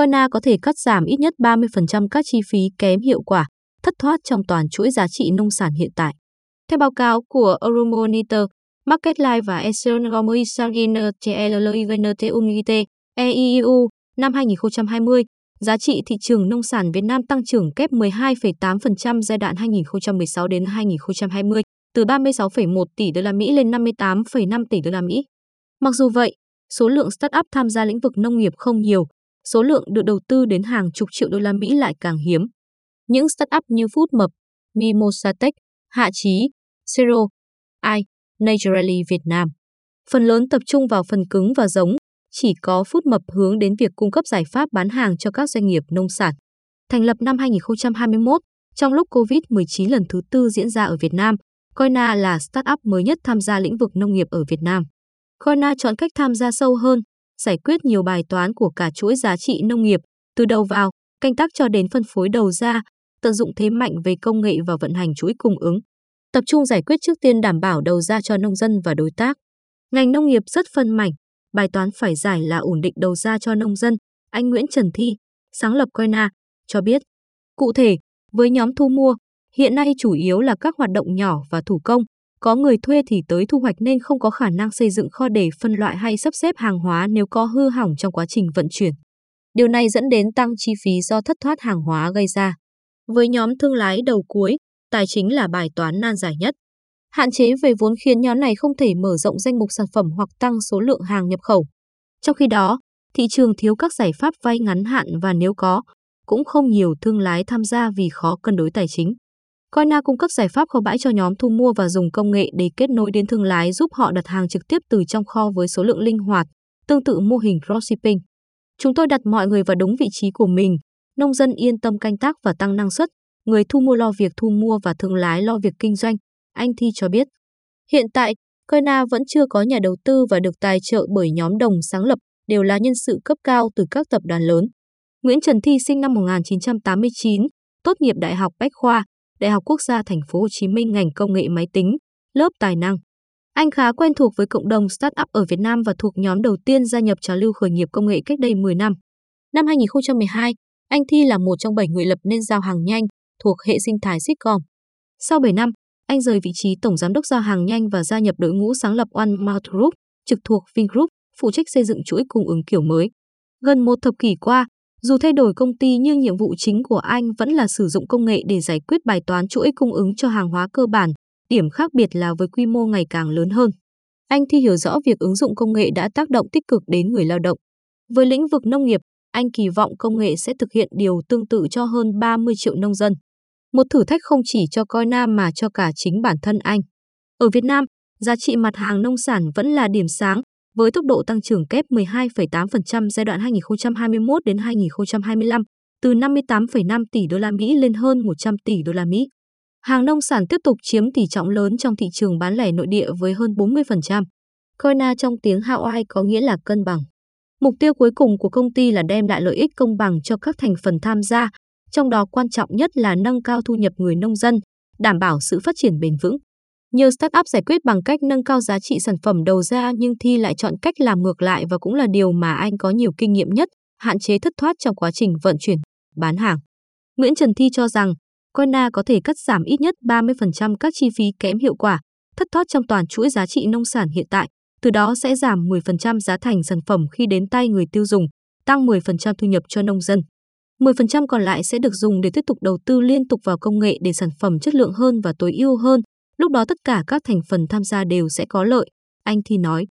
Coina có thể cắt giảm ít nhất 30% các chi phí kém hiệu quả, thất thoát trong toàn chuỗi giá trị nông sản hiện tại. Theo báo cáo của Euromonitor, MarketLine và Economy Sarginer TLLIVNT EIU năm 2020, giá trị thị trường nông sản Việt Nam tăng trưởng kép 12,8% giai đoạn 2016 đến 2020, từ 36,1 tỷ đô la Mỹ lên 58,5 tỷ đô la Mỹ. Mặc dù vậy, số lượng startup tham gia lĩnh vực nông nghiệp không nhiều, số lượng được đầu tư đến hàng chục triệu đô la Mỹ lại càng hiếm. Những startup như Food Mập, Mimosa Tech, Hạ Chí, Zero, I, Naturally Việt Nam. Phần lớn tập trung vào phần cứng và giống, chỉ có Food Mập hướng đến việc cung cấp giải pháp bán hàng cho các doanh nghiệp nông sản. Thành lập năm 2021, trong lúc COVID-19 lần thứ tư diễn ra ở Việt Nam, Coina là startup mới nhất tham gia lĩnh vực nông nghiệp ở Việt Nam. Coina chọn cách tham gia sâu hơn, giải quyết nhiều bài toán của cả chuỗi giá trị nông nghiệp, từ đầu vào, canh tác cho đến phân phối đầu ra, tận dụng thế mạnh về công nghệ và vận hành chuỗi cung ứng. Tập trung giải quyết trước tiên đảm bảo đầu ra cho nông dân và đối tác. Ngành nông nghiệp rất phân mảnh, bài toán phải giải là ổn định đầu ra cho nông dân, anh Nguyễn Trần Thi, sáng lập Coina, cho biết. Cụ thể, với nhóm thu mua, hiện nay chủ yếu là các hoạt động nhỏ và thủ công, có người thuê thì tới thu hoạch nên không có khả năng xây dựng kho để phân loại hay sắp xếp hàng hóa nếu có hư hỏng trong quá trình vận chuyển. Điều này dẫn đến tăng chi phí do thất thoát hàng hóa gây ra. Với nhóm thương lái đầu cuối, tài chính là bài toán nan giải nhất. Hạn chế về vốn khiến nhóm này không thể mở rộng danh mục sản phẩm hoặc tăng số lượng hàng nhập khẩu. Trong khi đó, thị trường thiếu các giải pháp vay ngắn hạn và nếu có, cũng không nhiều thương lái tham gia vì khó cân đối tài chính. Coina cung cấp giải pháp kho bãi cho nhóm thu mua và dùng công nghệ để kết nối đến thương lái giúp họ đặt hàng trực tiếp từ trong kho với số lượng linh hoạt, tương tự mô hình dropshipping. Chúng tôi đặt mọi người vào đúng vị trí của mình, nông dân yên tâm canh tác và tăng năng suất, người thu mua lo việc thu mua và thương lái lo việc kinh doanh, anh Thi cho biết. Hiện tại, Coina vẫn chưa có nhà đầu tư và được tài trợ bởi nhóm đồng sáng lập, đều là nhân sự cấp cao từ các tập đoàn lớn. Nguyễn Trần Thi sinh năm 1989, tốt nghiệp Đại học Bách khoa, Đại học Quốc gia Thành phố Hồ Chí Minh ngành công nghệ máy tính, lớp tài năng. Anh khá quen thuộc với cộng đồng startup ở Việt Nam và thuộc nhóm đầu tiên gia nhập trào lưu khởi nghiệp công nghệ cách đây 10 năm. Năm 2012, anh Thi là một trong 7 người lập nên giao hàng nhanh thuộc hệ sinh thái Sitcom. Sau 7 năm, anh rời vị trí tổng giám đốc giao hàng nhanh và gia nhập đội ngũ sáng lập One Mouth Group, trực thuộc Vingroup, phụ trách xây dựng chuỗi cung ứng kiểu mới. Gần một thập kỷ qua, dù thay đổi công ty nhưng nhiệm vụ chính của anh vẫn là sử dụng công nghệ để giải quyết bài toán chuỗi cung ứng cho hàng hóa cơ bản, điểm khác biệt là với quy mô ngày càng lớn hơn. Anh thi hiểu rõ việc ứng dụng công nghệ đã tác động tích cực đến người lao động. Với lĩnh vực nông nghiệp, anh kỳ vọng công nghệ sẽ thực hiện điều tương tự cho hơn 30 triệu nông dân. Một thử thách không chỉ cho coi nam mà cho cả chính bản thân anh. Ở Việt Nam, giá trị mặt hàng nông sản vẫn là điểm sáng, với tốc độ tăng trưởng kép 12,8% giai đoạn 2021 đến 2025, từ 58,5 tỷ đô la Mỹ lên hơn 100 tỷ đô la Mỹ. Hàng nông sản tiếp tục chiếm tỷ trọng lớn trong thị trường bán lẻ nội địa với hơn 40%. Coina trong tiếng Hawaii có nghĩa là cân bằng. Mục tiêu cuối cùng của công ty là đem lại lợi ích công bằng cho các thành phần tham gia, trong đó quan trọng nhất là nâng cao thu nhập người nông dân, đảm bảo sự phát triển bền vững. Nhiều startup giải quyết bằng cách nâng cao giá trị sản phẩm đầu ra nhưng Thi lại chọn cách làm ngược lại và cũng là điều mà anh có nhiều kinh nghiệm nhất, hạn chế thất thoát trong quá trình vận chuyển, bán hàng. Nguyễn Trần Thi cho rằng, Coina có thể cắt giảm ít nhất 30% các chi phí kém hiệu quả, thất thoát trong toàn chuỗi giá trị nông sản hiện tại, từ đó sẽ giảm 10% giá thành sản phẩm khi đến tay người tiêu dùng, tăng 10% thu nhập cho nông dân. 10% còn lại sẽ được dùng để tiếp tục đầu tư liên tục vào công nghệ để sản phẩm chất lượng hơn và tối ưu hơn, lúc đó tất cả các thành phần tham gia đều sẽ có lợi, anh Thi nói.